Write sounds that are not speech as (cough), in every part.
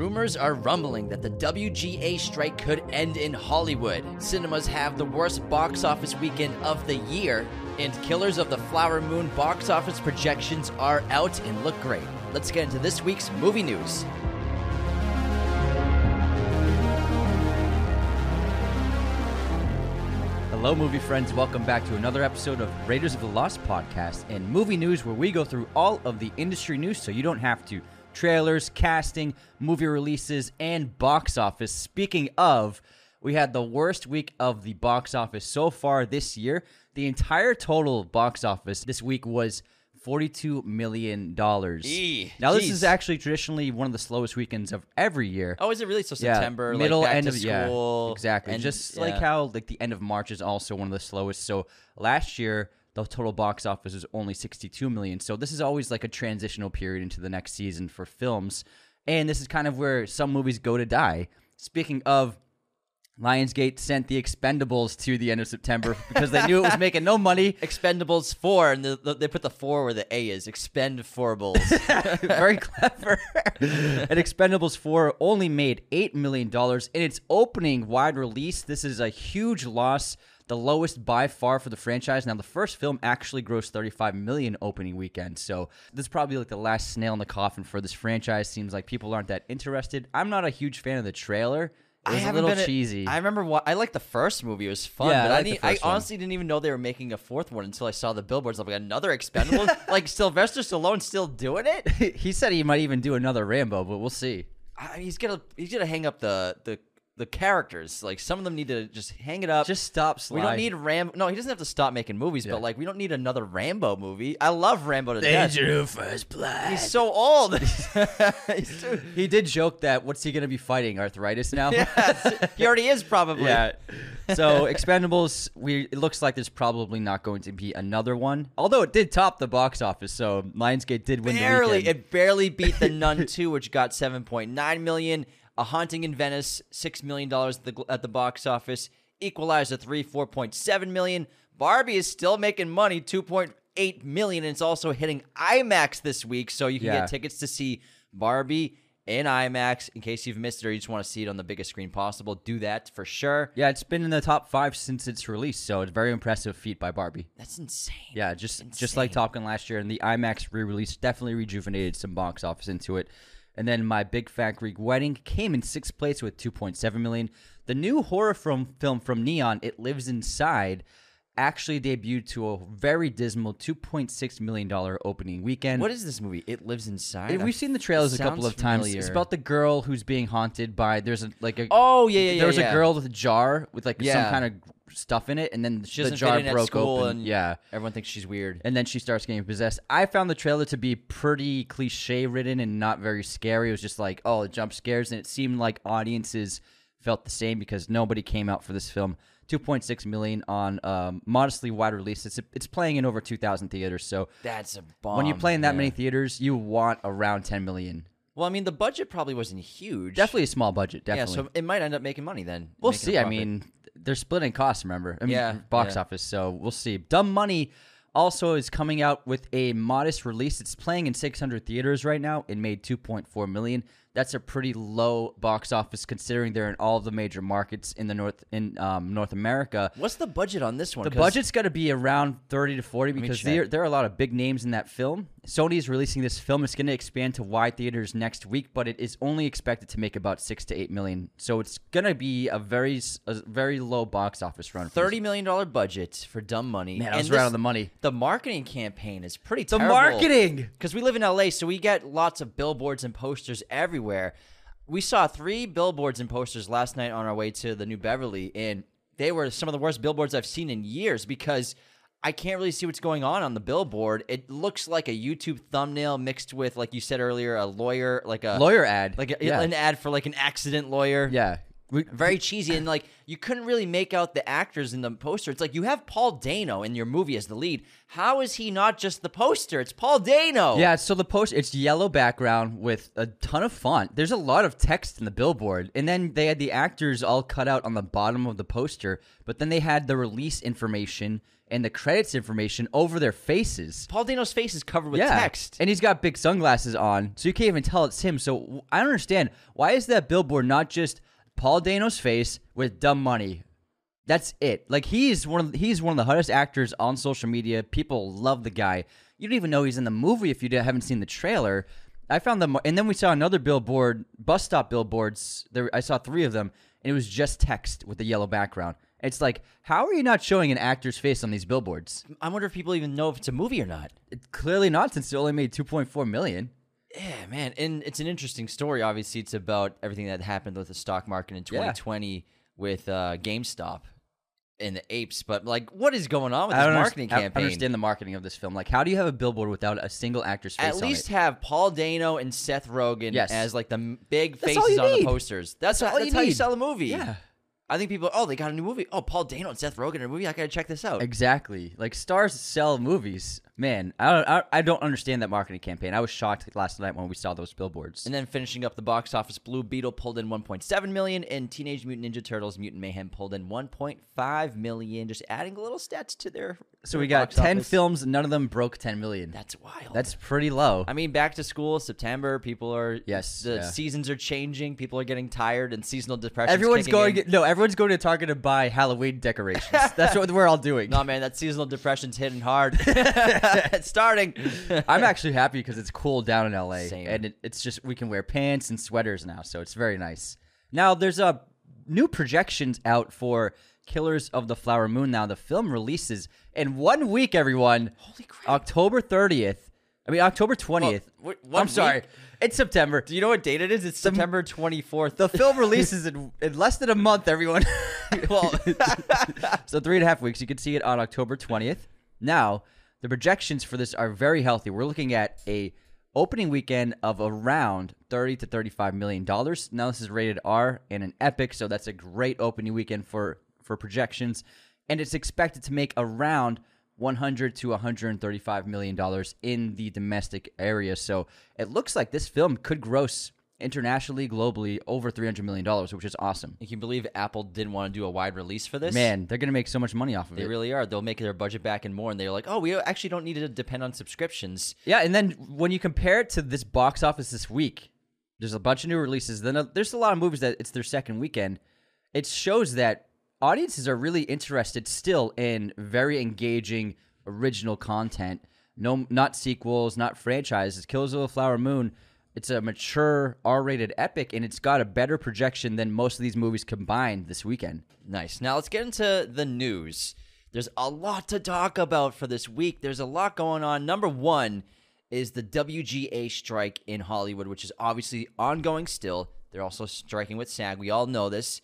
Rumors are rumbling that the WGA strike could end in Hollywood. Cinemas have the worst box office weekend of the year, and Killers of the Flower Moon box office projections are out and look great. Let's get into this week's movie news. Hello, movie friends. Welcome back to another episode of Raiders of the Lost podcast and movie news, where we go through all of the industry news so you don't have to. Trailers, casting, movie releases, and box office. Speaking of, we had the worst week of the box office so far this year. The entire total box office this week was $42 million. Now, this is actually traditionally one of the slowest weekends of every year. Oh, is it really? So Yeah, September, middle like end of school, yeah, exactly. and- Just like how like the end of March is also one of the slowest. So last year the total box office is only 62 million. So this is always like a transitional period into the next season for films, and this is kind of where some movies go to die. Speaking of. Lionsgate sent the Expendables to the end of September because they knew it was (laughs) making no money. Expendables four, and the, the, they put the four where the A is. Expend fourables. (laughs) Very clever. and Expendables 4 only made $8 million in its opening wide release. This is a huge loss, the lowest by far for the franchise. Now, the first film actually grossed 35 million opening weekend. So, this is probably like the last snail in the coffin for this franchise. Seems like people aren't that interested. I'm not a huge fan of the trailer. It was a little been cheesy. I remember what I liked the first movie; it was fun. Yeah, I but I, the need, I honestly didn't even know they were making a fourth one until I saw the billboards. I'm like, another (laughs) Expendables? like Sylvester Stallone still doing it? (laughs) he said he might even do another Rambo, but we'll see. I he's gonna he's gonna hang up the the the characters. Like some of them need to just hang it up. Just stop we don't need Rambo. No, he doesn't have to stop making movies. Yeah. But like, we don't need another Rambo movie. I love Rambo to death. first blood. He's so old. (laughs) He's too- He did joke that what's he going to be fighting? Arthritis now? (laughs) Yes, he already is probably. yeah. (laughs) So Expendables, we it looks like there's probably not going to be another one. Although it did top the box office, so Lionsgate did win barely it barely beat the nun 2 which got 7.9 million a haunting in venice 6 million dollars at the, at the box office equalizer 3 4.7 million barbie is still making money 2.8 million and it's also hitting imax this week so you can Yeah. get tickets to see barbie in imax in case you've missed it or you just want to see it on the biggest screen possible do that for sure yeah, it's been in the top five since its release, so it's a very impressive feat by Barbie. that's insane Yeah, just just like Insane. Top Gun last year, and the IMAX re-release definitely rejuvenated some box office into it. And then my Big Fat Greek Wedding came in sixth place with 2.7 million. The new horror film from Neon, It Lives Inside, actually debuted to a very dismal 2.6 million dollar opening weekend. what is this movie it lives inside We've seen the trailers a couple of times. It's about the girl who's being haunted by. There's a like a oh yeah yeah yeah there was yeah. a girl with a jar with like Yeah. some kind of stuff in it, and then She the doesn't jar fit in at broke school open. and yeah, everyone thinks she's weird and then she starts getting possessed. I found the trailer to be pretty cliche ridden and not very scary. It was just like, oh, it jump scares, and it seemed like audiences felt the same because nobody came out for this film. 2.6 million on um, modestly wide release. It's it's playing in over 2,000 theaters. So That's a bomb. when you play in that yeah. many theaters, you want around 10 million. Well, I mean, the budget probably wasn't huge. Definitely a small budget. Definitely. Yeah, so it might end up making money then. We'll see. I mean, they're splitting costs. Remember? I mean, Yeah, box yeah. office. So we'll see. Dumb Money also is coming out with a modest release. It's playing in 600 theaters right now. It made 2.4 million. That's a pretty low box office considering they're in all of the major markets in the north in um, North America. what's the budget on this one? The budget's got to be around 30 to 40 because there, there are a lot of big names in that film. Sony is releasing this film. It's going to expand to wide theaters next week, but it is only expected to make about 6 to 8 million. So it's going to be a very a very low box office run. thirty million dollar budget for dumb money. Man, I And was right this- on the money. The marketing campaign is pretty. The terrible. marketing! because we live in LA, so we get lots of billboards and posters everywhere. We saw three billboards and posters last night on our way to the New Beverly, and they were some of the worst billboards I've seen in years because I can't really see what's going on on the billboard. It looks like a YouTube thumbnail mixed with, like you said earlier, a lawyer, like a Lawyer ad. like a, yeah. an ad for like an accident lawyer. yeah. We- very cheesy, and like you couldn't really make out the actors in the poster. It's like you have Paul Dano in your movie as the lead. How is he not just the poster? It's Paul Dano. Yeah, so the poster it's yellow background with a ton of font. There's a lot of text in the billboard. And then they had the actors all cut out on the bottom of the poster, but then they had the release information and the credits information over their faces. Paul Dano's face is covered with yeah. text. And he's got big sunglasses on, so you can't even tell it's him. So I don't understand. Why is that billboard not just Paul Dano's face with dumb money? That's it. Like he's one of the, he's one of the hottest actors on social media. People love the guy. You don't even know he's in the movie if you haven't seen the trailer. I found them, and then we saw another billboard, bus stop billboards. There, I saw three of them, and it was just text with a yellow background. It's like, how are you not showing an actor's face on these billboards? I wonder if people even know if it's a movie or not. It, clearly not, since it only made two point four million. Yeah, man, and it's an interesting story. Obviously, it's about everything that happened with the stock market in Yeah. 2020 with uh, GameStop and the apes. But like, what is going on with I this marketing understand, I campaign? understand the marketing of this film. Like, how do you have a billboard without a single actor's face At least have Paul Dano and Seth Rogen Yes. as like the big That's faces you on the posters. That's, That's how, all you that's how you sell a movie. Yeah. I think people. Oh, they got a new movie. Oh, Paul Dano and Seth Rogen in a movie. I gotta check this out. Exactly. Like stars sell movies. Man, I don't. I, I don't understand that marketing campaign. I was shocked last night when we saw those billboards. And then finishing up the box office, Blue Beetle pulled in 1.7 million, and Teenage Mutant Ninja Turtles: Mutant Mayhem pulled in 1.5 million. Just adding a little stats to their. so their we got ten office. films. None of them broke ten million. That's wild. That's pretty low. I mean, back to school, September. People are Yes, The yeah. seasons are changing. People are getting tired, and seasonal depression. Everyone's going. In. No, everyone's going to Target to buy Halloween decorations. That's what we're all doing. (laughs) No, man, that seasonal depression's hitting hard. (laughs) (laughs) it's starting. I'm actually happy because it's cool down in LA, Same. and it, it's just we can wear pants and sweaters now, so it's very nice. Now there's a new projections out for Killers of the Flower Moon. Now the film releases in one week. Everyone, Holy crap. October 30th. I mean October 20th. Well, wh- one I'm sorry, week? It's September. Do you know what date it is? It's September 24th. The film releases in, in less than a month. Everyone. (laughs) well, (laughs) so three and a half weeks. You can see it on October 20th. Now, the projections for this are very healthy. We're looking at a opening weekend of around 30 to 35 million dollars. Now this is rated R and an epic, so that's a great opening weekend for for projections and it's expected to make around 100 to 135 million dollars in the domestic area. So, it looks like this film could gross internationally, globally over 300 million dollars, which is awesome. you can believe Apple didn't want to do a wide release for this. Man, they're going to make so much money off of They it. They really are. They'll make their budget back and more, and they're like, "Oh, we actually don't need to depend on subscriptions." Yeah, and then when you compare it to this box office this week, there's a bunch of new releases. Then there's a lot of movies that it's their second weekend. It shows that audiences are really interested still in very engaging original content. No, not sequels, not franchises. Killers of the Flower Moon. It's a mature R-rated epic, and it's got a better projection than most of these movies combined this weekend. Nice. Now let's get into the news. There's a lot to talk about for this week. There's a lot going on. Number one is the WGA strike in Hollywood, which is obviously ongoing still. They're also striking with SAG. We all know this.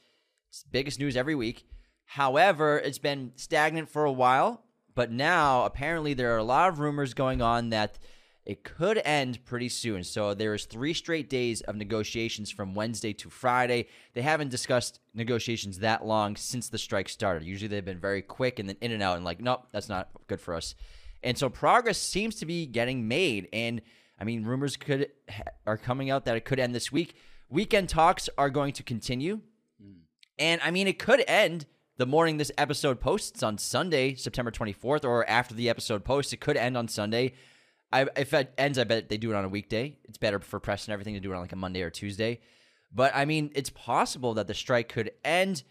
Biggest news every week. However, it's been stagnant for a while, but now apparently there are a lot of rumors going on that it could end pretty soon. So there is three straight days of negotiations from Wednesday to Friday. They haven't discussed negotiations that long since the strike started. Usually they've been very quick and then in and out and like, nope, that's not good for us. And so progress seems to be getting made. And I mean, rumors could are coming out that it could end this week. Weekend talks are going to continue. And I mean, it could end the morning this episode posts on Sunday, September 24th, or after the episode posts. It could end on Sunday. I, if it ends, I bet they do it on a weekday. It's better for press and everything to do it on like a Monday or Tuesday. But I mean, it's possible that the strike could end,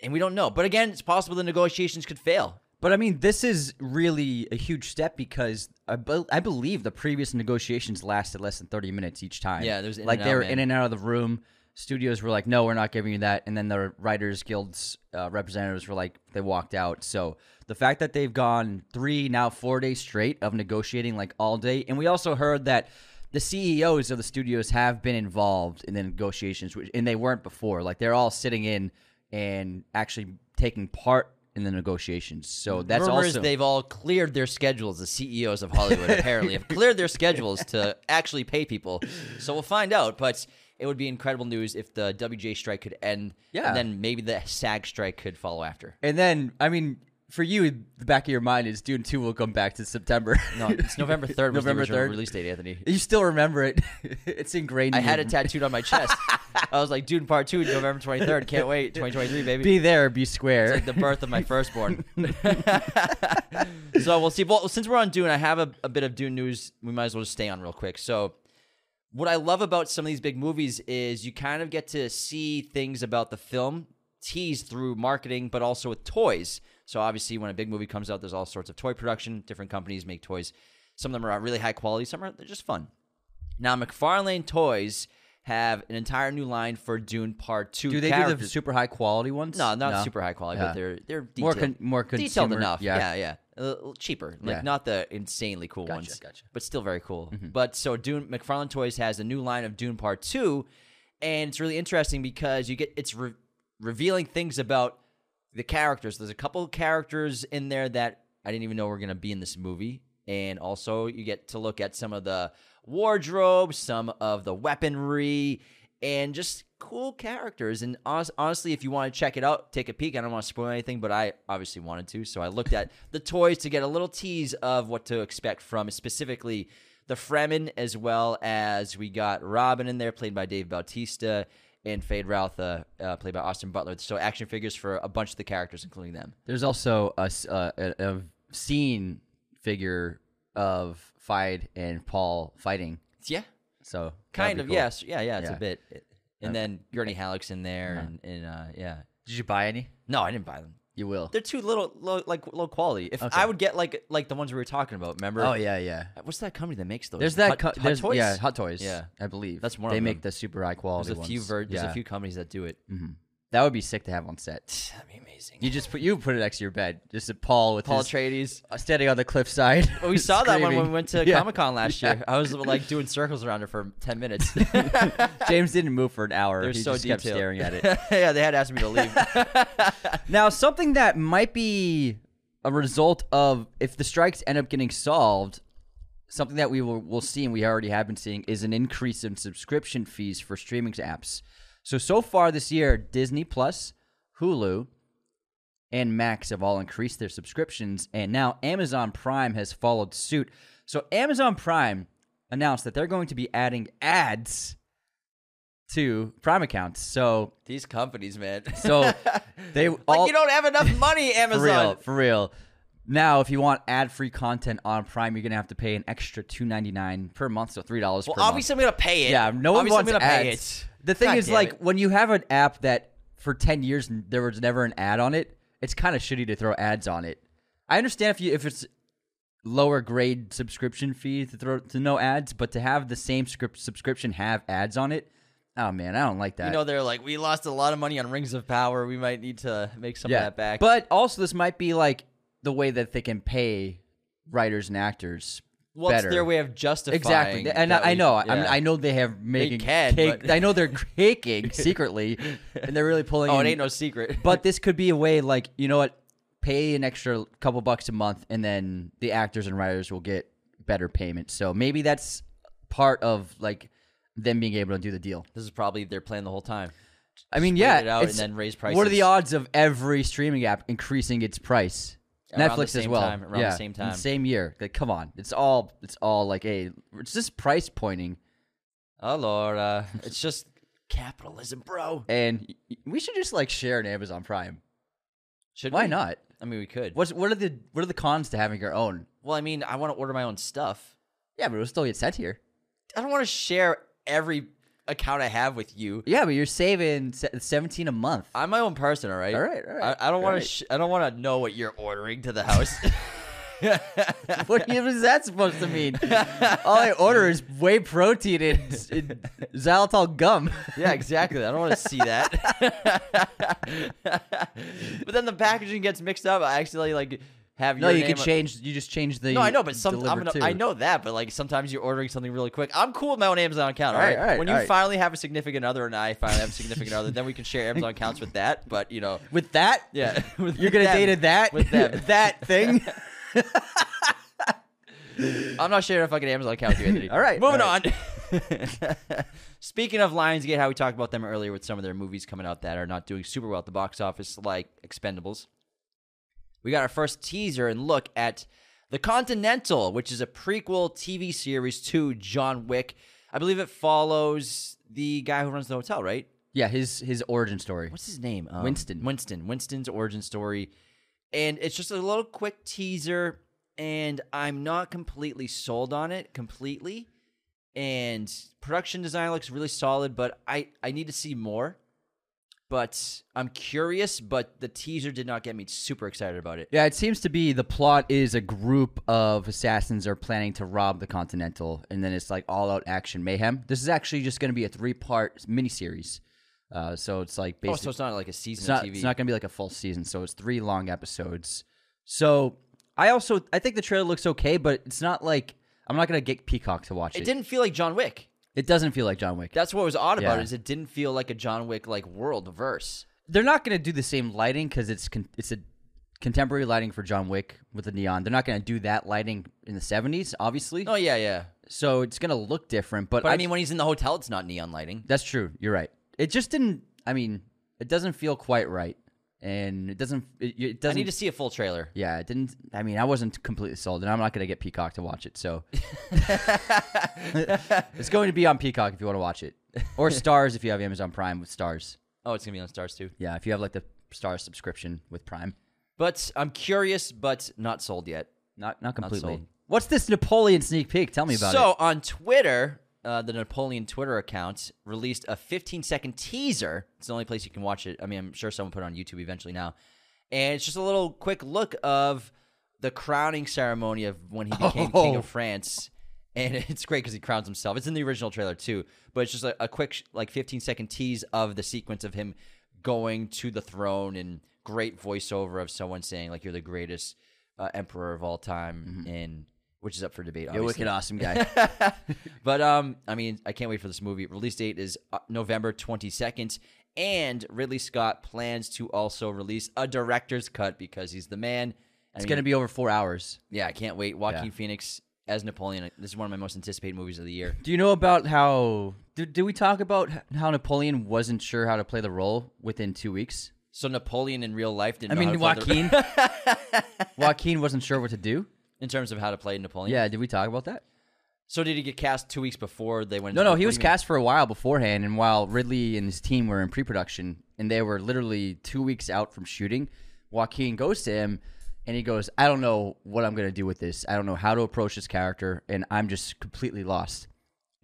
and we don't know. But again, it's possible the negotiations could fail. But I mean, this is really a huge step because I, be- I believe the previous negotiations lasted less than 30 minutes each time. Yeah, there's like they were in and out of the room. Studios were like, no, we're not giving you that. And then the Writers Guild's uh, representatives were like, they walked out. So the fact that they've gone three, now four days straight of negotiating like all day. And we also heard that the CEOs of the studios have been involved in the negotiations, which, and they weren't before. Like they're all sitting in and actually taking part in the negotiations. So that's Rumors also they've all cleared their schedules. The CEOs of Hollywood apparently have cleared their schedules to (laughs) actually pay people. So we'll find out. But it would be incredible news if the WGA strike could end. Yeah. And then maybe the SAG strike could follow after. And then, I mean, for you, the back of your mind is Dune 2 will come back to September. No, it's November 3rd was November the 3rd? release date, Anthony. You still remember it. (laughs) it's ingrained I in had it tattooed on my chest. (laughs) I was like, Dune Part 2, November 23rd. Can't wait. 2023, baby. Be there, be square. It's like the birth of my firstborn. (laughs) so we'll see. Well, since we're on Dune, I have a, a bit of Dune news. We might as well just stay on real quick. So, what I love about some of these big movies is you kind of get to see things about the film teased through marketing, but also with toys. So, obviously, when a big movie comes out, there's all sorts of toy production. Different companies make toys. Some of them are really high quality. Some are they're just fun. Now, McFarlane Toys have an entire new line for Dune Part Two. do they do the super high quality ones? No, not super high quality, Yeah. but they're they're More detailed, con- more detailed enough. yeah. Yeah, yeah, A little cheaper, like Yeah. not the insanely cool Gotcha, ones, gotcha. but still very cool. Mm-hmm. But so Dune McFarlane Toys has a new line of Dune Part Two, and it's really interesting because you get it's re- revealing things about the characters. There's a couple characters in there that I didn't even know were going to be in this movie, and also you get to look at some of the wardrobe, some of the weaponry, and just cool characters. And honestly, if you want to check it out, take a peek. I don't want to spoil anything, but I obviously wanted to, so I looked at (laughs) the toys to get a little tease of what to expect from specifically the Fremen, as well as we got Rabban in there, played by Dave Bautista. And Feyd-Rautha, uh, played by Austin Butler. So action figures for a bunch of the characters, including them. There's also a, uh, a, a scene figure of Feyd and Paul fighting. Yeah, So kind of. cool. Yes, yeah, yeah. It's Yeah. a bit. And then Gurney Halleck's in there, Uh-huh. and, and uh, yeah. Did you buy any? No, I didn't buy them. You will. They're too little, low, like low quality. If Okay. I would get like like the ones we were talking about, remember? Oh yeah, yeah. What's that company that makes those? There's that. Hut, co- Hut there's, Toys? Yeah, Hot Toys. Yeah. I believe That's one They make the super high quality There's a few ones. ver- There's yeah. a few companies that do it. Mhm. That would be sick to have on set. (sighs) That'd be amazing. You just put you put it next to your bed. Just a Paul with Paul his Atreides. uh, standing on the cliffside. Well, we saw that one when we (laughs) went to Yeah. Comic Con last year. I was like (laughs) doing circles around it for ten minutes. (laughs) James didn't move for an hour. They're he so just kept staring at it. yeah, they had asked me to leave. Now, something that might be a result of if the strikes end up getting solved, something that we will will see and we already have been seeing is an increase in subscription fees for streaming apps. So so far this year, Disney Plus, Hulu, and Max have all increased their subscriptions, and now Amazon Prime has followed suit. So Amazon Prime announced that they're going to be adding ads to Prime accounts. So These companies, man. so (laughs) they like all you don't have enough money, for Amazon. real, for real. Now, if you want ad-free content on Prime, you're gonna have to pay an extra two ninety nine per month, so three dollars Well, per month. obviously I'm gonna pay it. Yeah, no one obviously wants I'm gonna ads. pay it. The thing God is, like, it. when you have an app that for ten years there was never an ad on it, it's kind of shitty to throw ads on it. I understand if you if it's lower grade subscription fee to throw to no ads, but to have the same script subscription have ads on it, oh man, I don't like that. you know, they're like, we lost a lot of money on Rings of Power. We might need to make some yeah, of that back. But also, this might be like the way that they can pay writers and actors well, better. it's their way of justifying. Exactly, and I, I we- know. I mean. I know they have making can, cake. I know they're (laughs) caking secretly, and they're really pulling. Oh, it ain't no secret. (laughs) But this could be a way, like you know what, pay an extra couple bucks a month, and then the actors and writers will get better payment. So maybe that's part of like them being able to do the deal. this is probably their plan the whole time. I mean, yeah, it out and then raise prices. What are the odds of every streaming app increasing its price? The Netflix as well. time, around the yeah, same in time. same year. Like, come on, it's all it's all like a it's just price pointing, Oh Lord, uh, it's just capitalism, bro. and we should just like share an Amazon Prime. Should Why we? not? I mean, we could. What's what are the what are the cons to having your own? Well, I mean, I want to order my own stuff. Yeah, but it'll still get sent here. I don't want to share every account I have with you. Yeah, but you're saving se- seventeen a month. I'm my own person, all right. All right, all right, I, I don't want right. to. Sh- I don't want to know what you're ordering to the house. (laughs) (laughs) what is that supposed to mean? (laughs) All I order is whey protein and, and xylitol gum. yeah, exactly. I don't want to see that. but then the packaging gets mixed up. I accidentally like have No, your you name can change. You just change the. No, I know, but some I'm gonna. I know that, but like sometimes you're ordering something really quick. I'm cool with my own Amazon account. All All right, all right, when you all right. finally have a significant other and I finally have a significant other, then we can share Amazon accounts with that. But you know, With that, yeah, (laughs) (laughs) with you're gonna them. date a that with them. (laughs) that thing. I'm not sharing a fucking Amazon account with you, Anthony. All right, moving all on. Speaking of Lionsgate, how we talked about them earlier with some of their movies coming out that are not doing super well at the box office, like Expendables. We got our first teaser and look at The Continental, which is a prequel TV series to John Wick. I believe it follows the guy who runs the hotel, right? Yeah, his his origin story. What's his name? Um, Winston. Winston. Winston's origin story. And it's just a little quick teaser, and I'm not completely sold on it completely. And production design looks really solid, but I, I need to see more. But I'm curious, but the teaser did not get me super excited about it. Yeah, it seems to be the plot is a group of assassins are planning to rob the Continental, and then it's like all out action mayhem. This is actually just going to be a three part miniseries. Uh, so it's like Oh, basically so it's not like a season it's not, of TV. it's not going to be like a full season. So it's three long episodes. So I also I think the trailer looks okay, but it's not like I'm not going to get Peacock to watch it. it didn't feel like John Wick. It doesn't feel like John Wick. That's what was odd about Yeah. it. Is it didn't feel like a John Wick like world verse. They're not going to do the same lighting because it's con- it's a contemporary lighting for John Wick with the neon. They're not going to do that lighting in the 70s, obviously. Oh yeah, yeah. So it's going to look different. But, But I mean, when he's in the hotel, it's not neon lighting. that's true. You're right. It just didn't. I mean, it doesn't feel quite right, and it doesn't. It, it doesn't. need to see a full trailer. yeah, it didn't. I mean, I wasn't completely sold, and I'm not going to get Peacock to watch it. So (laughs) (laughs) it's going to be on Peacock if you want to watch it, or Starz if you have Amazon Prime with Starz. Oh, it's gonna be on Starz too. Yeah, if you have like the Starz subscription with Prime. But I'm curious, but not sold yet. Not not completely. sold. What's this Napoleon sneak peek? Tell me about so it. So on Twitter, uh, the Napoleon Twitter account released a 15 second teaser. It's the only place you can watch it. I mean, I'm sure someone put it on YouTube eventually now, and it's just a little quick look of the crowning ceremony of when he became (laughs) king Oh. of France. And (laughs) it's great because he crowns himself. It's in the original trailer too, but it's just a, a quick, like 15 second tease of the sequence of him going to the throne and great voiceover of someone saying like you're the greatest uh, emperor of all time, and which is up for debate. You're a wicked awesome guy. (laughs) (laughs) but um, I mean, I can't wait for this movie. Release date is uh, November twenty second, and Ridley Scott plans to also release a director's cut because he's the man. it's going to be over four hours. yeah, I can't wait. Joaquin Yeah. Phoenix as Napoleon. This is one of my most anticipated movies of the year. Do you know about how? Did, did we talk about how Napoleon wasn't sure how to play the role within two weeks? So Napoleon in real life didn't. I know mean, how to play the- Joaquin. (laughs) Joaquin wasn't sure what to do. In terms of how to play Napoleon. Yeah, did we talk about that? So did he get cast two weeks before they went? No, no, he was do you mean? cast for a while beforehand, and while Ridley and his team were in pre-production, and they were literally two weeks out from shooting, Joaquin goes to him, and he goes, "I don't know what I'm gonna do with this. I don't know how to approach this character, and I'm just completely lost."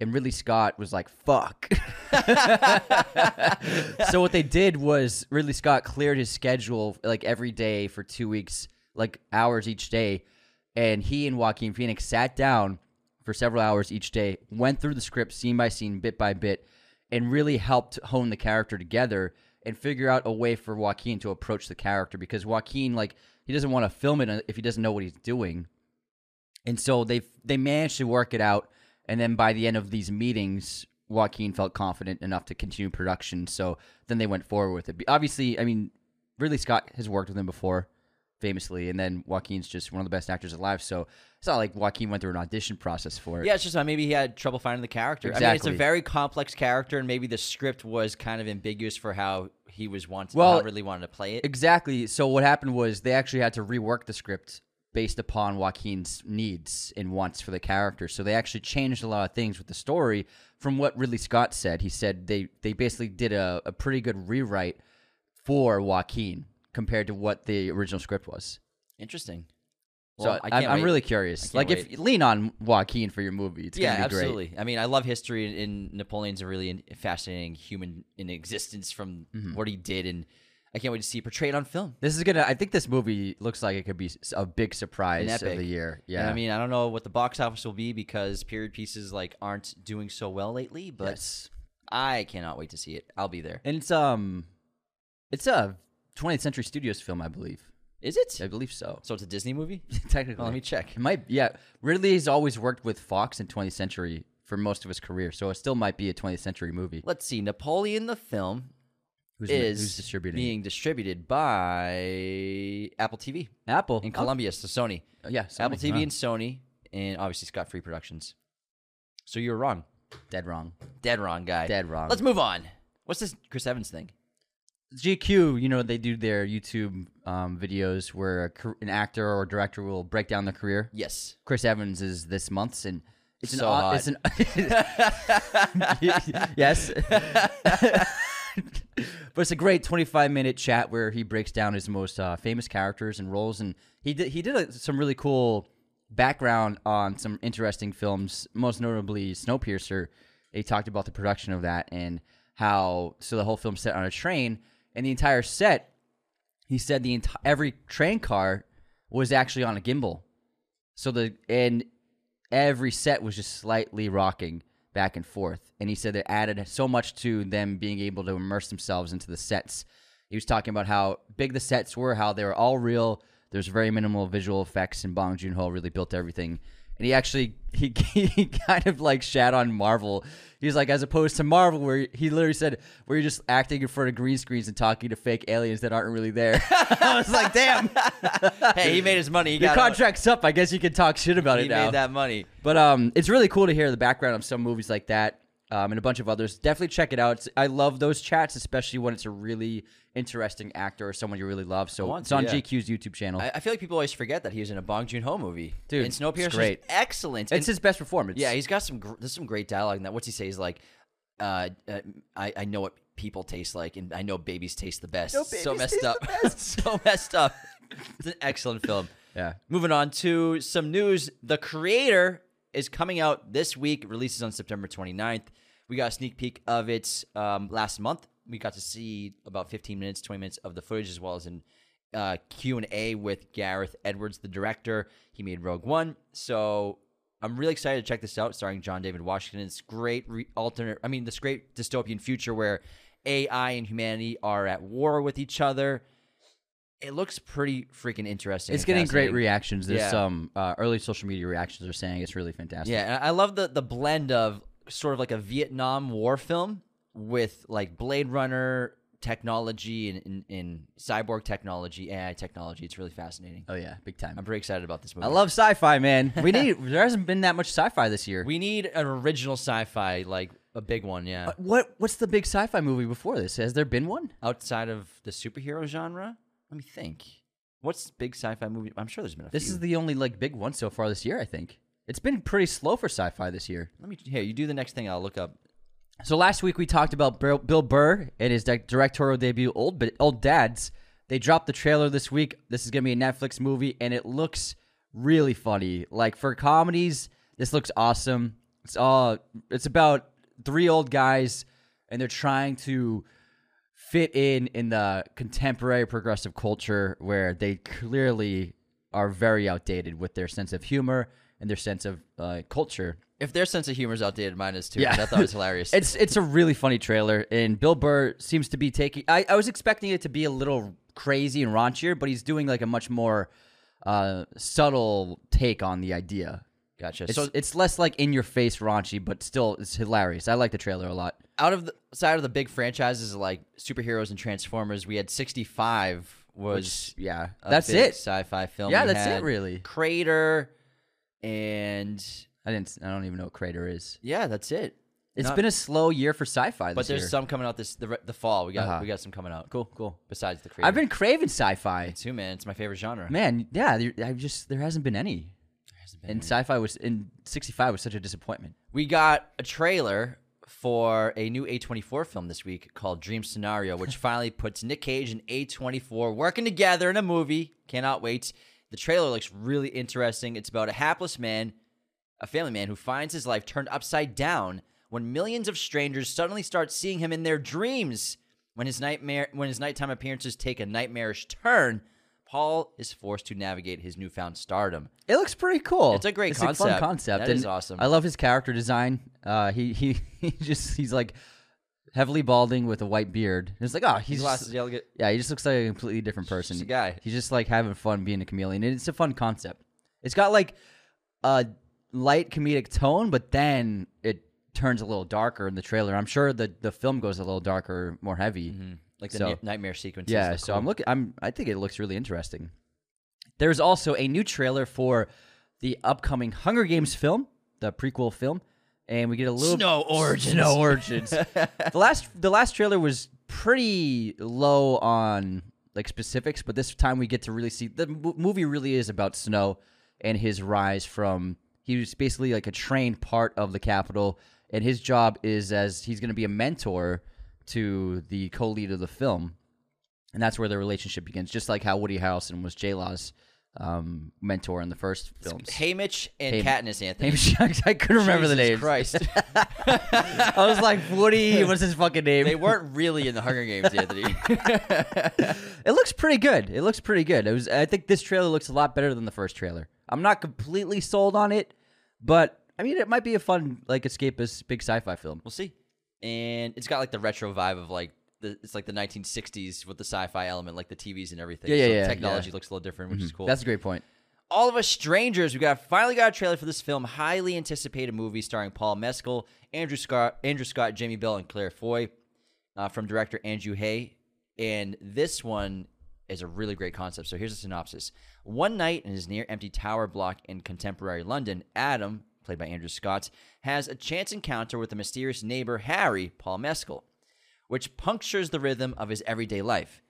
And Ridley Scott was like, "Fuck." (laughs) so what they did was Ridley Scott cleared his schedule like every day for two weeks, like hours each day, and he and Joaquin Phoenix sat down for several hours each day, went through the script scene by scene, bit by bit, and really helped hone the character together and figure out a way for Joaquin to approach the character because Joaquin, like, he doesn't want to film it if he doesn't know what he's doing. And so they they managed to work it out, and then by the end of these meetings, Joaquin felt confident enough to continue production. So then they went forward with it. Obviously, I mean, Ridley Scott has worked with him before, famously, and then Joaquin's just one of the best actors alive. So it's not like Joaquin went through an audition process for it. Yeah, it's just uh, maybe he had trouble finding the character. I mean, it's a very complex character, and maybe the script was kind of ambiguous for how he was wanting, Well, how really wanted to play it. Exactly. So what happened was they actually had to rework the script based upon Joaquin's needs and wants for the character. So they actually changed a lot of things with the story from what Ridley Scott said. He said they they basically did a, a pretty good rewrite for Joaquin compared to what the original script was. Interesting. So Well, I I'm, I'm really curious. Like wait. if lean on Joaquin for your movie, it's yeah, gonna be great. absolutely. I mean, I love history, and, Napoleon's a really fascinating human in existence from Mm-hmm. what he did, and I can't wait to see it portrayed on film. This is gonna. I think this movie looks like it could be a big surprise of the year. Yeah. And I mean, I don't know what the box office will be because period pieces like aren't doing so well lately, but Yes. I cannot wait to see it. I'll be there. And it's um, it's a 20th Century Studios film, I believe. Is it? I believe so. So it's a Disney movie? (laughs) Technically, Well, let me check. It might. Yeah, Ridley has always worked with Fox and 20th Century for most of his career, so it still might be a 20th Century movie. Let's see. Napoleon the film Who's, is who's distributing? being distributed by Apple TV Apple in Oh, Columbia, so Sony. Uh, yeah, Apple TV wow. and Sony, and obviously Scott Free Productions. So you're wrong. Dead wrong. Dead wrong guy. Dead wrong. Let's move on. What's this Chris Evans thing? GQ, you know, they do their YouTube um, videos where a, an actor or director will break down their career. Yes. Chris Evans is this month's, and it's So an hot. it's an (laughs) yes, (laughs) but it's a great 25 minute chat where he breaks down his most uh, famous characters and roles, and he did he did a, some really cool background on some interesting films, most notably Snowpiercer. He talked about the production of that and how so the whole film set on a train, and the entire set he said the enti- every train car was actually on a gimbal. So the and every set was just slightly rocking back and forth. And he said it added so much to them being able to immerse themselves into the sets. He was talking about how big the sets were, how they were all real. There's very minimal visual effects, and Bong Joon Ho really built everything. And he actually he, (laughs) he kind of like shat on Marvel. He's like, as opposed to Marvel, where he literally said, where you're just acting in front of green screens and talking to fake aliens that aren't really there. (laughs) I was like, damn, (laughs) hey, he made his money. He your contract's up. I guess you can talk shit about He it now. He made that money. But um, it's really cool to hear the background of some movies like that, um, and a bunch of others. Definitely check it out. It's, I love those chats, especially when it's a really interesting actor or someone you really love. So want it's to, on yeah. GQ's YouTube channel. I, I feel like people always forget that he was in a Bong Joon Ho movie. Dude, and Snowpiercer it's great. is excellent. it's And- his best performance. yeah, he's got some. Gr- there's some great dialogue in that. What's he say? He's like, uh, uh, I, I know what people taste like, and I know babies taste the best. know so messed taste up. (laughs) so messed up. It's an excellent film. yeah. Moving on to some news. The Creator is coming out this week, releases on September 29th. We got a sneak peek of it um, last month. We got to see about 15 minutes, 20 minutes of the footage, as well as an uh, Q&A with Gareth Edwards, the director. He made Rogue One. So I'm really excited to check this out, starring John David Washington. It's great re- alternate, I mean, this great dystopian future where AI and humanity are at war with each other. It looks pretty freaking interesting. It's getting great reactions. There's Yeah. some uh, early social media reactions are saying it's really fantastic. Yeah, and I love the the blend of sort of like a Vietnam War film with like Blade Runner technology and, and, and cyborg technology, AI technology. It's really fascinating. Oh yeah, big time. I'm pretty excited about this movie. I love sci-fi, man. (laughs) We need. there hasn't been that much sci-fi this year. We need an original sci-fi, like a big one, yeah. Uh, what What's the big sci-fi movie before this? Has there been one? Outside of the superhero genre, let me think. What's big sci-fi movie? I'm sure there's been a This few. is the only like big one so far this year. I think it's been pretty slow for sci-fi this year. Let me here. You do the next thing. I'll look up. So last week we talked about Bill Burr and his directorial debut, Old But Old Dads. They dropped the trailer this week. This is gonna be a Netflix movie, and it looks really funny. Like for comedies, this looks awesome. It's all. It's about three old guys, and they're trying to fit in in the contemporary progressive culture where they clearly are very outdated with their sense of humor and their sense of uh, culture. If their sense of humor is outdated, mine is too. Yeah. I thought it was (laughs) hilarious. It's it's a really funny trailer, and Bill Burr seems to be taking. I, I was expecting it to be a little crazy and raunchier, but he's doing like a much more uh, subtle take on the idea. gotcha. It's, so it's less like in your face raunchy, but still it's hilarious. I like the trailer a lot. out of the side of the big franchises like superheroes and Transformers, we had 65 was Which, yeah, that's it. Sci-fi film. Yeah, that's it, really. Crater, and I didn't. I don't even know what Crater is. yeah, that's it. It's Not- been a slow year for sci-fi. but there's year. some coming out this the, re- the fall. We got Uh-huh. we got some coming out. cool, cool. Besides the Crater, I've been craving sci-fi. too man. It's my favorite genre. Man, yeah, there- I've just there hasn't been any. And sci-fi was in '65 was such a disappointment. We got a trailer for a new A24 film this week called Dream Scenario, which (laughs) finally puts Nick Cage and A24 working together in a movie. Cannot wait. The trailer looks really interesting. It's about a hapless man, a family man who finds his life turned upside down when millions of strangers suddenly start seeing him in their dreams. When his nightmare when his nighttime appearances take a nightmarish turn, Paul is forced to navigate his newfound stardom. It looks pretty cool. It's a great it's A fun concept. concept. That is and awesome. I love his character design. Uh, he he (laughs) he just he's like heavily balding with a white beard. It's like oh he's glasses, just, yeah, yeah he just looks like a completely different person. just a guy. He's just like having fun being a chameleon. And it's a fun concept. It's got like a light comedic tone, but then it turns a little darker in the trailer. I'm sure the the film goes a little darker, more heavy. Mm-hmm. like the So- ni- nightmare sequences. Yeah, so cool. I'm looking. I'm. I think it looks really interesting. There's also a new trailer for the upcoming Hunger Games film, the prequel film, and we get a little Snow origins. Snow origins. the last the last trailer was pretty low on like specifics, but this time we get to really see the mo- movie really is about Snow and his rise from he was basically like a trained part of the Capitol, and his job is as he's going to be a mentor to the co-lead of the film, and that's where their relationship begins. Just like how Woody Harrelson was J Law's um, mentor in the first films. Haymitch and Hay- Katniss Anthony. Hamish- (laughs) I couldn't remember the Jesus names. Christ. (laughs) I was like, Woody, what's his fucking name? they weren't really in the Hunger Games, Anthony. (laughs) It looks pretty good. It looks pretty good. It was. I think this trailer looks a lot better than the first trailer. I'm not completely sold on it, but I mean, it might be a fun, like, escapist big sci-fi film. we'll see. And it's got like the retro vibe of like the it's like the 1960s with the sci-fi element, like the TVs and everything. Yeah, yeah, so yeah, Technology yeah. looks a little different, which is cool. That's a great point. All of Us Strangers. We got finally got a trailer for this film, highly anticipated movie starring Paul Mescal, Andrew Scott, Andrew Scott, Jamie Bell, and Claire Foy, uh, from director Andrew Haigh. And this one is a really great concept. So here's a synopsis: One night in his near-empty tower block in contemporary London, Adam, played by Andrew Scott, has a chance encounter with a mysterious neighbor, Harry, Paul Mescal, which punctures the rhythm of his everyday life.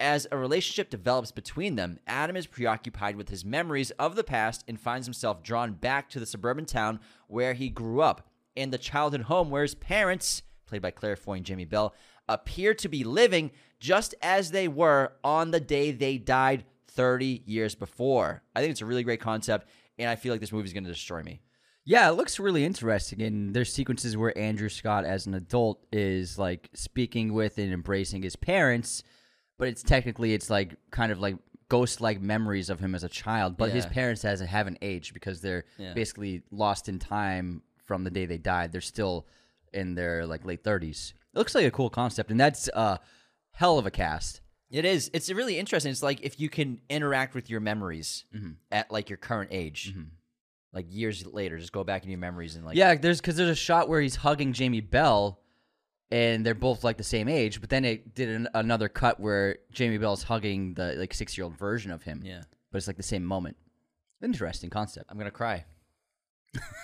As a relationship develops between them, Adam is preoccupied with his memories of the past and finds himself drawn back to the suburban town where he grew up and the childhood home where his parents, played by Claire Foy and Jamie Bell, appear to be living just as they were on the day they died 30 years before. I think it's a really great concept, and I feel like this movie is going to destroy me. Yeah, it looks really interesting. And there's sequences where Andrew Scott, as an adult, is like speaking with and embracing his parents, but it's technically it's like kind of like ghost-like memories of him as a child. But his Yeah. parents has haven't aged because they're Yeah. basically lost in time from the day they died. They're still in their like late 30s. It looks like a cool concept, and that's a hell of a cast. It is. It's really interesting. It's like if you can interact with your memories mm-hmm. at like your current age, mm-hmm. Like years later, just go back in your memories and like Yeah, there's because there's a shot where he's hugging Jamie Bell, and they're both like the same age. But then it did an, another cut where Jamie Bell's hugging the like six year old version of him. Yeah. but it's like the same moment. Interesting concept. I'm gonna cry.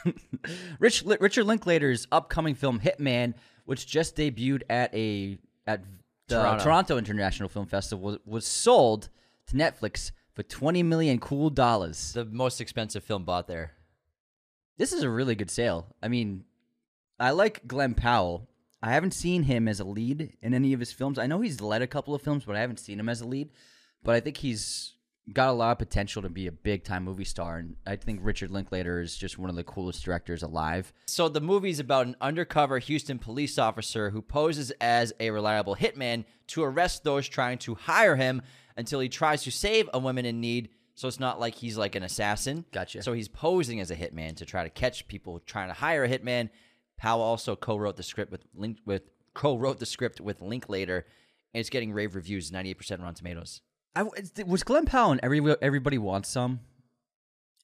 (laughs) Rich Richard Linklater's upcoming film Hitman, which just debuted at a at the Toronto. Toronto, International Film Festival, was, was sold to Netflix for twenty million cool dollars. The most expensive film bought there. This is a really good sale. I mean, I like Glen Powell. I haven't seen him as a lead in any of his films. I know he's led a couple of films, but I haven't seen him as a lead. But I think he's got a lot of potential to be a big time movie star, and I think Richard Linklater is just one of the coolest directors alive. So the movie's about an undercover Houston police officer who poses as a reliable hitman to arrest those trying to hire him until he tries to save a woman in need. So it's not like he's like an assassin. Gotcha. So he's posing as a hitman to try to catch people trying to hire a hitman. Powell also co-wrote the script with Link with co-wrote the script with Linklater, and it's getting rave reviews, ninety eight percent Rotten Tomatoes. I, was Glen Powell in Every, Everybody Wants Some?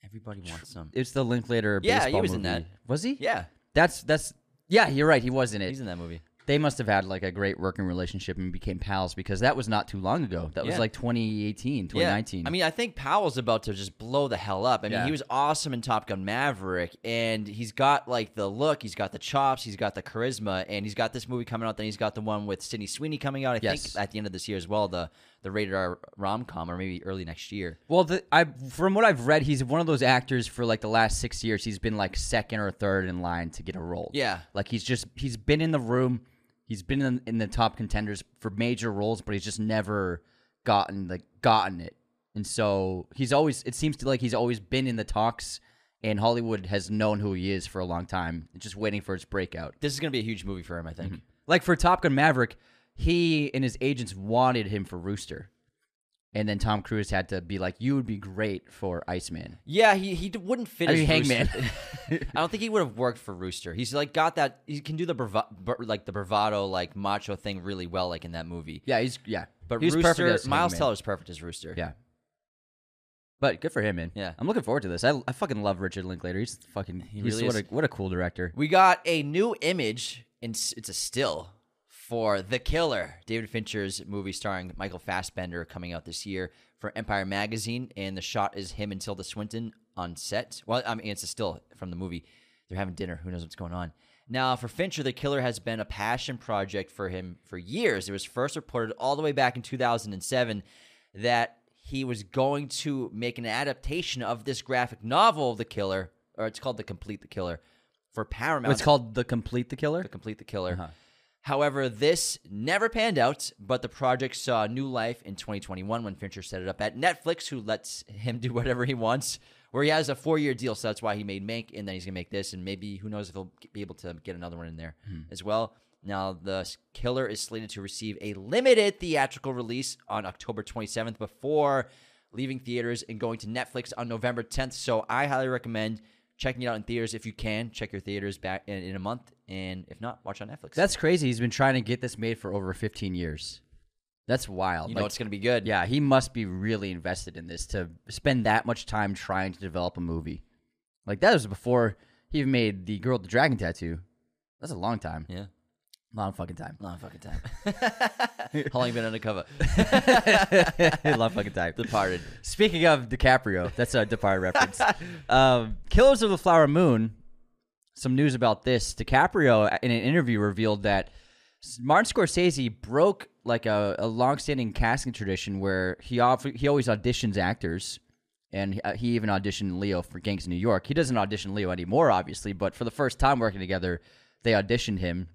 Everybody wants some. It's the Linklater Yeah, he was in that. Was he? Yeah, That's that's yeah. You're right. He was in it. he's in that movie. They must have had like a great working relationship and became pals because that was not too long ago. That was Yeah. like 2018, 2019. Yeah. I mean, I think Powell's about to just blow the hell up. I mean, Yeah. he was awesome in Top Gun Maverick, and he's got like the look, he's got the chops, he's got the charisma, and he's got this movie coming out. Then he's got the one with Sydney Sweeney coming out. I Yes. think at the end of this year as well, the the rated R rom com, or maybe early next year. well, the, I from what I've read, he's one of those actors for like the last six years. He's been like second or third in line to get a role. Yeah. like he's just he's been in the room. He's been in, in the top contenders for major roles, but he's just never gotten like gotten it. And so he's always it seems to like he's always been in the talks, and Hollywood has known who he is for a long time, just waiting for its breakout. This is going to be a huge movie for him, I think. Mm-hmm. Like for Top Gun Maverick, he and his agents wanted him for Rooster. And then Tom Cruise had to be like, "You would be great for Iceman." Yeah, he he wouldn't fit I as mean, Hangman. (laughs) I don't think he would have worked for Rooster. He's like got that. He can do the brava- like the bravado, like macho thing really well, like in that movie. Yeah, he's yeah, But he was Rooster, perfect as Miles Hangman. Teller's perfect as Rooster. Yeah, but good for him, man. Yeah. I'm looking forward to this. I, I fucking love Richard Linklater. He's fucking he's really what is. a what a cool director. We got a new image, and it's a still for The Killer, David Fincher's movie starring Michael Fassbender, coming out this year for Empire Magazine. And the shot is him and Tilda Swinton on set. Well, I mean, it's a still from the movie. they're having dinner. Who knows what's going on? Now, for Fincher, The Killer has been a passion project for him for years. It was first reported all the way back in 2007 that he was going to make an adaptation of this graphic novel, The Killer, or it's called The Complete the Killer, for Paramount. It's called The Complete the Killer. The Complete the Killer. Uh-huh. However, this never panned out, but the project saw new life in 2021 when Fincher set it up at Netflix, who lets him (laughs) do whatever he wants, where he has a four year deal. So that's why he made Mank, and then he's going to make this, and maybe who knows if he'll be able to get another one in there hmm. as well. Now, the killer is slated to receive a limited theatrical release on October 27th before leaving theaters and going to Netflix on November 10th. So I highly recommend checking it out in theaters if you can. Check your theaters back in, in a month, and if not, watch on Netflix. That's crazy. He's been trying to get this made for over 15 years. That's wild. you know Like, it's going to be good. yeah, he must be really invested in this to spend that much time trying to develop a movie. Like that was before he even made the girl with the dragon tattoo. That's a long time. yeah. Long fucking time. Long fucking time. (laughs) How long you been undercover? (laughs) long fucking time. Departed. Speaking of DiCaprio, that's a Departed reference. Um, Killers of the Flower Moon. Some news about this. DiCaprio, in an interview, revealed that Martin Scorsese broke like a, a long-standing casting tradition where he off, he always auditions actors, and he, uh, even auditioned Leo for Gangs of New York. He doesn't audition Leo anymore, obviously, but for the first time working together, they auditioned him.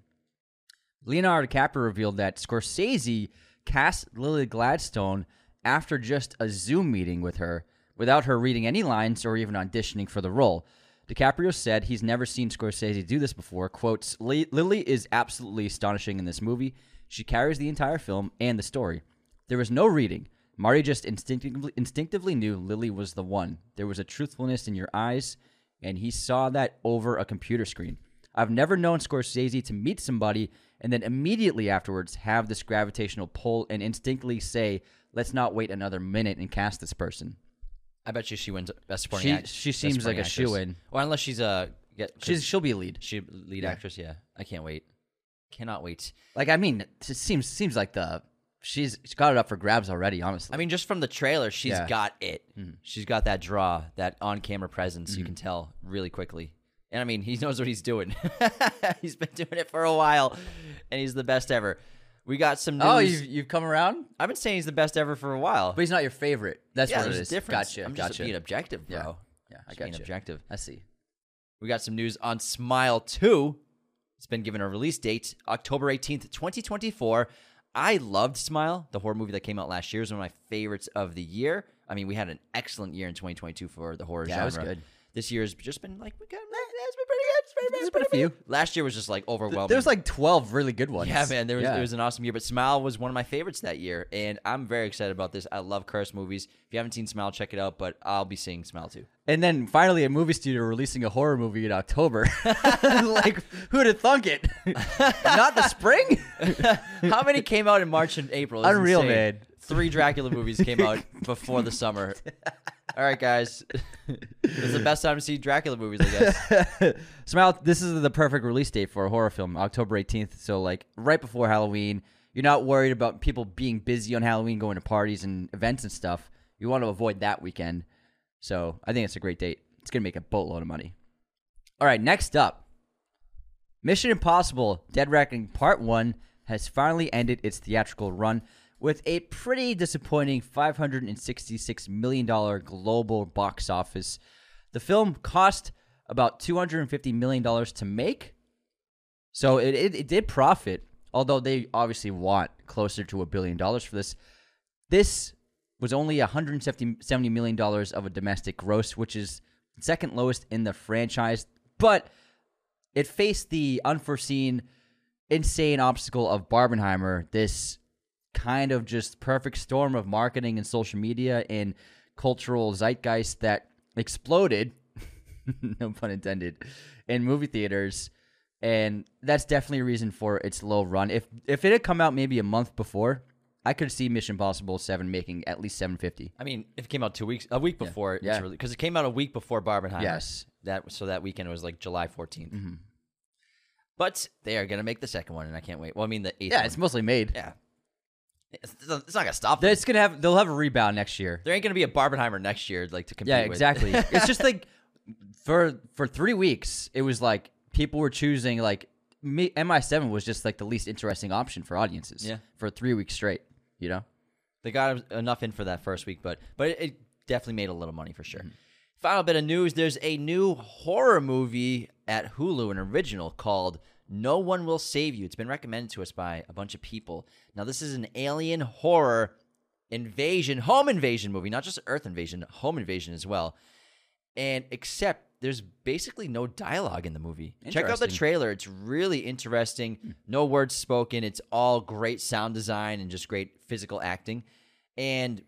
Leonardo DiCaprio revealed that Scorsese cast Lily Gladstone after just a Zoom meeting with her without her reading any lines or even auditioning for the role. DiCaprio said he's never seen Scorsese do this before. Quotes, Lily is absolutely astonishing in this movie. She carries the entire film and the story. There was no reading. Marty just instinctively, instinctively knew Lily was the one. There was a truthfulness in your eyes, and he saw that over a computer screen. I've never known Scorsese to meet somebody and then immediately afterwards have this gravitational pull and instinctively say, let's not wait another minute and cast this person. I bet you she wins best supporting. She- act- she seems like a actress. shoo-in. Well, unless she's a get, She's, she'll be a lead. she lead Yeah. actress. Yeah, I can't wait. Cannot wait. Like, I mean, it seems seems like the she's, she's got it up for grabs already, honestly. I mean, just from the trailer, she's Yeah. got it. Hmm. She's got that draw, that on-camera presence. You can mm-hmm. tell really quickly. And I mean, he knows what he's doing. (laughs) he's been doing it for a while, and he's the best ever. We got some oh, news. oh, you've, you've come around? I've been saying he's the best ever for a while. But he's not your favorite. That's yeah, what it is. difference. Gotcha. I'm just gotcha. being objective, bro. Yeah. Yeah, I Just being got you. objective. I see. We got some news on Smile 2. It's been given a release date, October 18th, 2024. I loved Smile, the horror movie that came out last year. It was one of my favorites of the year. I mean, we had an excellent year in 2022 for the horror Yeah, it genre. was good. This year has just been like, we got, it's been pretty good. It's been, There's it's been a pretty few. Last year was just like overwhelming. There's like 12 really good ones. Yeah, man, there was Yeah. it was an awesome year. But Smile was one of my favorites that year, and I'm very excited about this. I love curse movies. If you haven't seen Smile, check it out. But I'll be seeing Smile too. And then finally, a movie studio releasing a horror movie in October. (laughs) (laughs) like, who'd have thunk it? (laughs) Not the spring? How many came out in March and April? It's Unreal, insane. man. Three Dracula movies came out before the summer. All right, guys. (laughs) it's the best time to see Dracula movies, I guess. (laughs) Smile, this is the perfect release date for a horror film, October 18th. So, like, right before Halloween. You're not worried about people being busy on Halloween, going to parties and events and stuff. You want to avoid that weekend. So, I think it's a great date. It's going to make a boatload of money. All right, next up Mission Impossible Dead Reckoning Part 1 has finally ended its theatrical run with a pretty disappointing $566 million global box office. The film cost about $250 million to make, so it, it, it did profit, although they obviously want closer to a billion dollars for this. This was only $170 million of a domestic gross, which is second lowest in the franchise, but it faced the unforeseen, insane obstacle of Barbenheimer, this kind of just perfect storm of marketing and social media and cultural zeitgeist that exploded, (laughs) no pun intended, in movie theaters. And that's definitely a reason for its low run. If if it had come out maybe a month before, I could see Mission Impossible 7 making at least 750. I mean, if it came out two weeks, a week before, Yeah. because it came out a week before Barbenheimer. Yes. That so that weekend it was like July 14th. Mm-hmm. But they are gonna make the second one, and I can't wait. Well, I mean the eighth. Yeah, one. it's mostly made. yeah. It's, it's not gonna stop. Them. It's gonna have they'll have a rebound next year. There ain't gonna be a Barbenheimer next year, like to compete Yeah, with. exactly. (laughs) it's just like for for three weeks, it was like people were choosing like me, MI7 was just like the least interesting option for audiences. Yeah. for three weeks straight. You know, They got enough in for that first week, but but it, it definitely made a little money for sure. Mm-hmm. Final bit of news: There's a new horror movie at Hulu, an original called "No One Will Save You." It's been recommended to us by a bunch of people. Now, this is an alien horror invasion, home invasion movie, not just Earth invasion, home invasion as well. And except there's basically no dialogue in the movie. Check out the trailer. It's really interesting. No words spoken. It's all great sound design and just great physical acting. And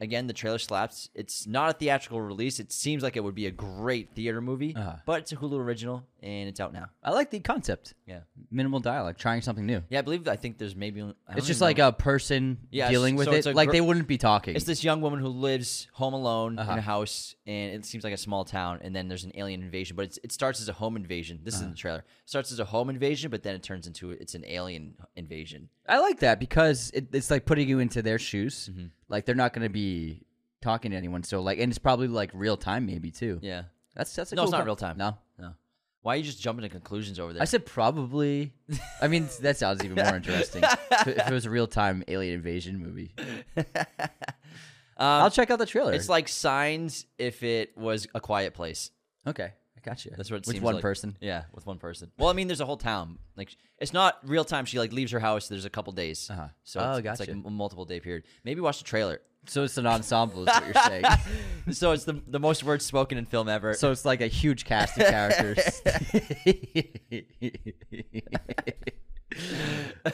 again, the trailer slaps. It's not a theatrical release. It seems like it would be a great theater movie, Uh-huh. but it's a Hulu original and it's out now. I like the concept. Yeah. Minimal dialogue, trying something new. Yeah, I believe I think there's maybe I don't It's just even like know. a person Yeah, dealing with so it's it. a Like gr- they wouldn't be talking. It's this young woman who lives home alone in Uh-huh. a house, and it seems like a small town. And then there's an alien invasion, but it's, it starts as a home invasion. This is in the trailer. Starts as a home invasion, but then it turns into it's an alien invasion. I like that because it, it's like putting you into their shoes. Mm-hmm. Like they're not going to be talking to anyone. So like, and it's probably like real time, maybe too. Yeah. That's that's a No, cool it's not con- real time. No, No. Why are you just jumping to conclusions over there? I said probably. I mean, (laughs) that sounds even more interesting. if, it- was a real time alien invasion movie, (laughs) I'll check out the trailer. Um, it's like Signs if it was a quiet place. okay, I got you. That's what it with seems one like. person. Yeah, with one person. Well, I mean, there's a whole town. Like, it's not real time. She like leaves her house. There's a couple days. Uh-huh. So Oh, it's, it's like gotcha. a multiple day period. Maybe watch the trailer. So it's an ensemble, is what you're saying. (laughs) so it's the the most words spoken in film ever. so it's like a huge cast of characters. (laughs)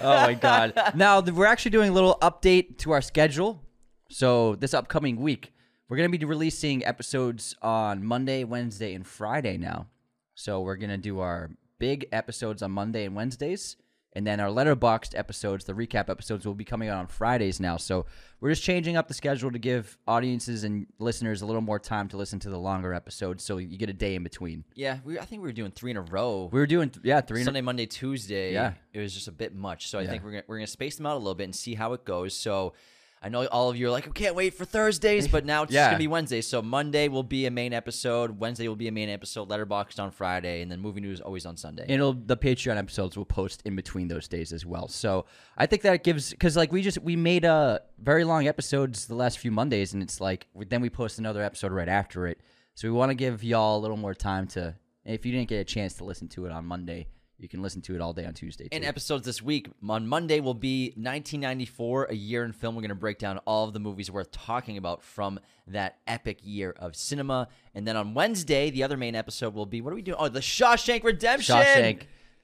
oh my god! Now th- we're actually doing a little update to our schedule. So this upcoming week, we're gonna be releasing episodes on Monday, Wednesday, and Friday now. So we're gonna do our big episodes on Monday and Wednesdays, and then our Letterboxd episodes, the recap episodes, will be coming out on Fridays now. So we're just changing up the schedule to give audiences and listeners a little more time to listen to the longer episodes, so you get a day in between. yeah, we, I think we were doing three in a row. We were doing th- yeah three. in a- Sunday, Monday, Tuesday. Yeah. it was just a bit much. So I Yeah. think we're gonna, we're gonna space them out a little bit and see how it goes. So. I know all of you are like, I can't wait for Thursdays, but now it's just gonna (laughs) be Wednesday. So Monday will be a main episode, Wednesday will be a main episode, Letterboxd on Friday, and then movie news always on Sunday. and it'll the Patreon episodes will post in between those days as well. So I think that gives because like we just we made uh very long episodes the last few Mondays, and it's like then we post another episode right after it. So we want to give y'all a little more time to. If you didn't get a chance to listen to it on Monday, you can listen to it all day on Tuesday. Too. And episodes this week on Monday will be 1994, a year in film. We're going to break down all of the movies worth talking about from that epic year of cinema. And then on Wednesday, the other main episode will be what are we doing? Oh, the Shawshank Redemption. Shawshank,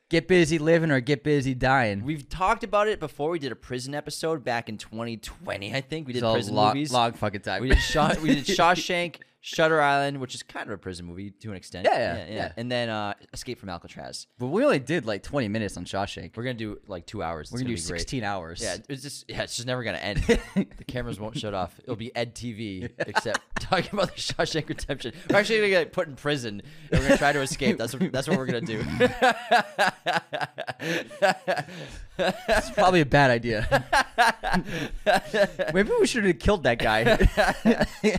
get busy living or get busy dying. We've talked about it before. We did a prison episode back in 2020, I think. We did a prison long, movies. long fucking time. We did Shaw, we did (laughs) Shawshank, Shutter Island, which is kind of a prison movie to an extent. Yeah, yeah, yeah. And then uh, Escape from Alcatraz. but we only did like 20 minutes on Shawshank. We're gonna do like two hours. We're It's gonna do be great. 16 hours. Yeah, it's just yeah, it's just never gonna end. (laughs) the cameras won't shut off. It'll be EDtv, except (laughs) talking about the Shawshank Redemption. We're actually gonna get put in prison and we're gonna try to escape. That's what that's what we're gonna do. It's probably a bad idea. (laughs) Maybe we should have killed that guy.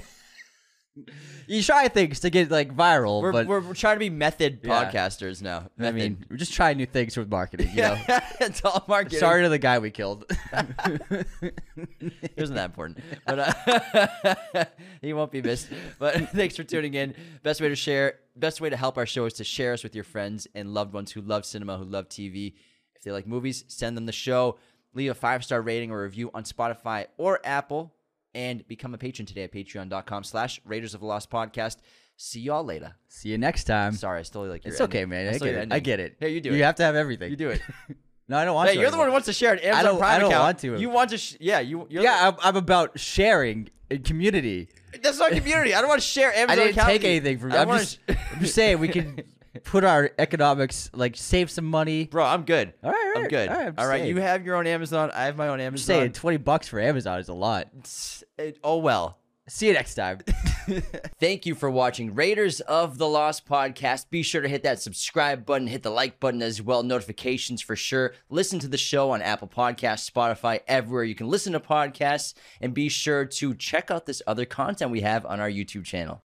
You try things to get like viral, We're, but we're, we're trying to be method Yeah. podcasters now. I Method. mean, we're just trying new things with marketing. You know, (laughs) it's all marketing. sorry to the guy we killed. (laughs) (laughs) It wasn't that important, but uh, he won't be missed. But thanks for tuning in. Best way to share, best way to help our show is to share us with your friends and loved ones who love cinema, who love TV. If they like movies, send them the show. Leave a five star rating or review on Spotify or Apple, and become a patron today at Patreon.com/slash Raiders of the Lost Podcast. See y'all later. See you next time. Sorry, I stole like. It's okay, ending. man. I I get it. I get it. Here, you do You it. have to have everything. You do it. (laughs) No, I don't want Hey, to. you're the one who wants to share an Amazon don't- Prime I don't account. want to. You want to? Sh- yeah, you. You're Yeah, I'm, I'm about sharing in community. That's not community. I don't want to share Amazon. I didn't account take anything from you. I'm just, sh- I'm just saying we can (laughs) put our economics, like save some money. bro. I'm good. All right, all I'm good. All right, all right you have your own Amazon. I have my own I'm Amazon. saying 20 bucks for Amazon is a lot. It- oh well. See you next time. (laughs) Thank you for watching Raiders of the Lost podcast. Be sure to hit that subscribe button, hit the like button as well, notifications for sure. Listen to the show on Apple Podcasts, Spotify, everywhere you can listen to podcasts, and be sure to check out this other content we have on our YouTube channel.